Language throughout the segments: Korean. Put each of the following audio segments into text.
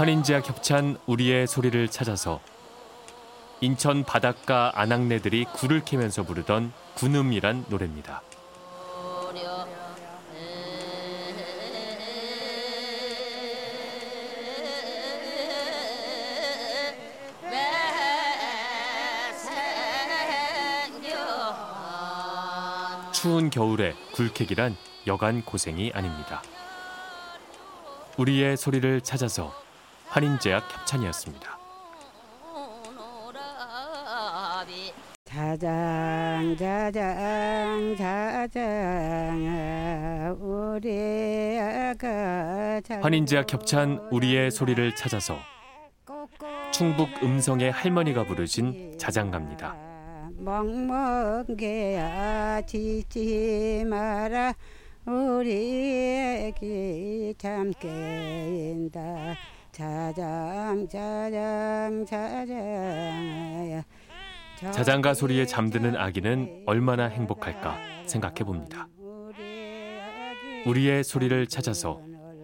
환인제와 겹찬 우리의 소리를 찾아서 인천 바닷가 아낙네들이 굴을 캐면서 부르던 군음이란 노래입니다. 추운 겨울에 굴캐기란 여간 고생이 아닙니다. 우리의 소리를 찾아서 환인제약 협찬이었습니다. 자장 자장 자장 우리 아가 환인제약 협찬 우리의 소리를 찾아서 충북 음성의 할머니가 부르신 자장가입니다. 먹먹 게야 지지 마라 우리 애기 참 깨인다 자장 자장 자장 자장가 소리에 잠드는 아기는 얼마나 행복할까 생각해 봅니다. 우리의 소리를 찾아서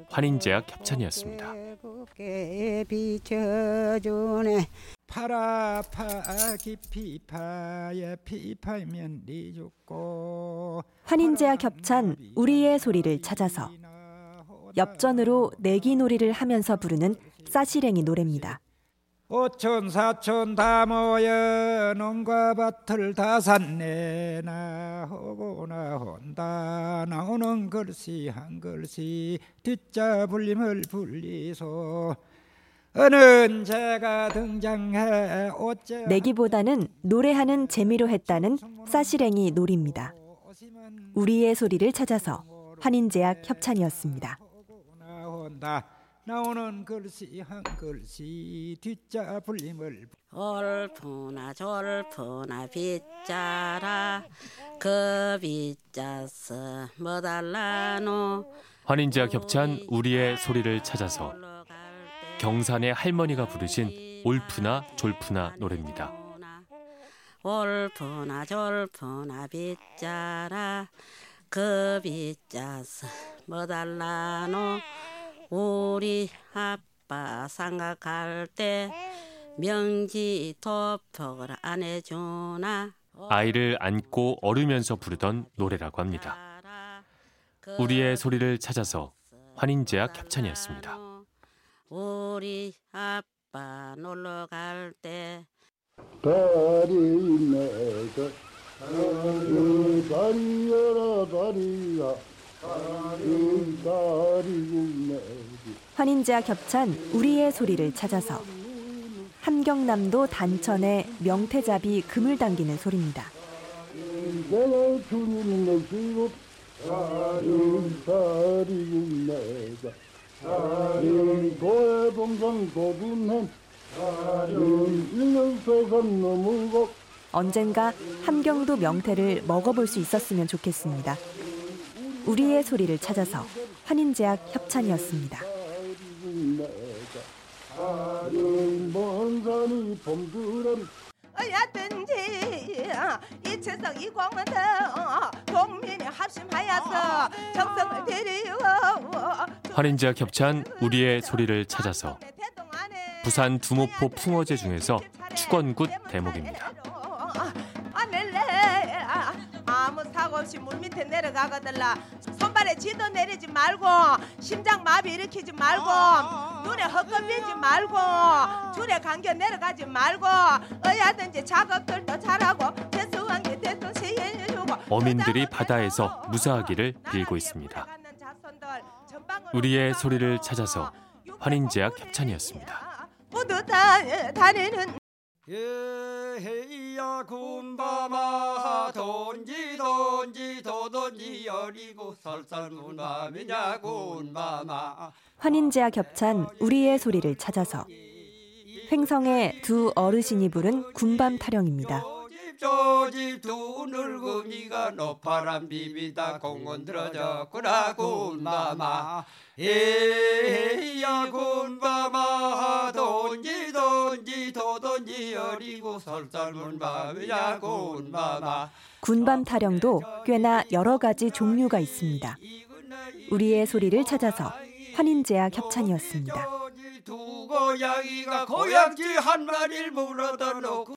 환인제약 협찬이었습니다. 비춰주네 파라파 깊이 파야 피파면 네 죽고 환인제와 겹찬 우리의 소리를 찾아서 엽전으로 내기놀이를 하면서 부르는 싸시랭이 노래입니다. 오천 사천 다 모여 농과 밭을 다 샀네 나 오고나 혼다 나오는 글씨 한 글씨 뒷자 불림을 불리소 어느 제가 등장해 어째 내기보다는 노래하는 재미로 했다는 싸시랭이 놀입니다. 우리의 소리를 찾아서 환인제약 협찬이었습니다. 나오는 글씨 한 글씨 뒷자 불림을 얼푸나 졸푸나 빗자라 그 빗자서 뭐 달라노. 환인제약 협찬 우리의 소리를 찾아서 경산의 할머니가 부르신 올프나 졸프나 노래입니다. 올프나. 졸프나 빗자라 그 빗자서 뭐 달라노 우리 아빠 생각할 때 명지 토픽을 안 해주나 아이를 안고 얼으면서 부르던 노래라고 합니다. 우리의 소리를 찾아서 환인제약 협찬이었습니다. 우리 아빠 놀러 갈 때 다리 내가 다리 다리여라 다리야 다리 다리 환인제와 겹찬 우리의 소리를 찾아서 함경남도 단천의 명태잡이 금을 당기는 소리입니다. 언젠가 함경도 명태를 먹어볼 수 있었으면 좋겠습니다. 우리의 소리를 찾아서 환인제약 협찬이었습니다. 어야든지 이 세상 이 공원도 국민이 합심하여서 정성을 들이워 환인제와 겹찬 우리의 소리를 찾아서 부산 두모포 풍어제 중에서 축원굿 대목입니다. 없이 물 밑에 내려가거들라 손발에 지도 내리지 말고 심장 마비 일으키지 말고 눈에 헛겁이지 말고 줄에 감겨 내려가지 말고 어야든지 작업들도 잘하고 대수한 게 대통 시해주고 어민들이 바다에서 무사하기를 빌고 있습니다. 우리의 소리를 찾아서 환인제약 협찬이었습니다. 모두 다 다니는 예헤이야 군밤아 돈지 돈지 도돈지 여리고 설산 밤이냐 군밤아 환인제와 겹찬 우리의 소리를 찾아서 횡성의 두 어르신이 부른 군밤 타령입니다. 조집 두 늙은이가 노파란 비비다 공원 들어졌구나 군마마 에야 돈지 도돈지 어리고 설설문 밤이야 군마마 군밤 타령도 꽤나 여러 가지 종류가 있습니다. 우리의 소리를 찾아서 환인제약 협찬이었습니다. 두 고양이가 고양지 한 마리를 물어다 놓고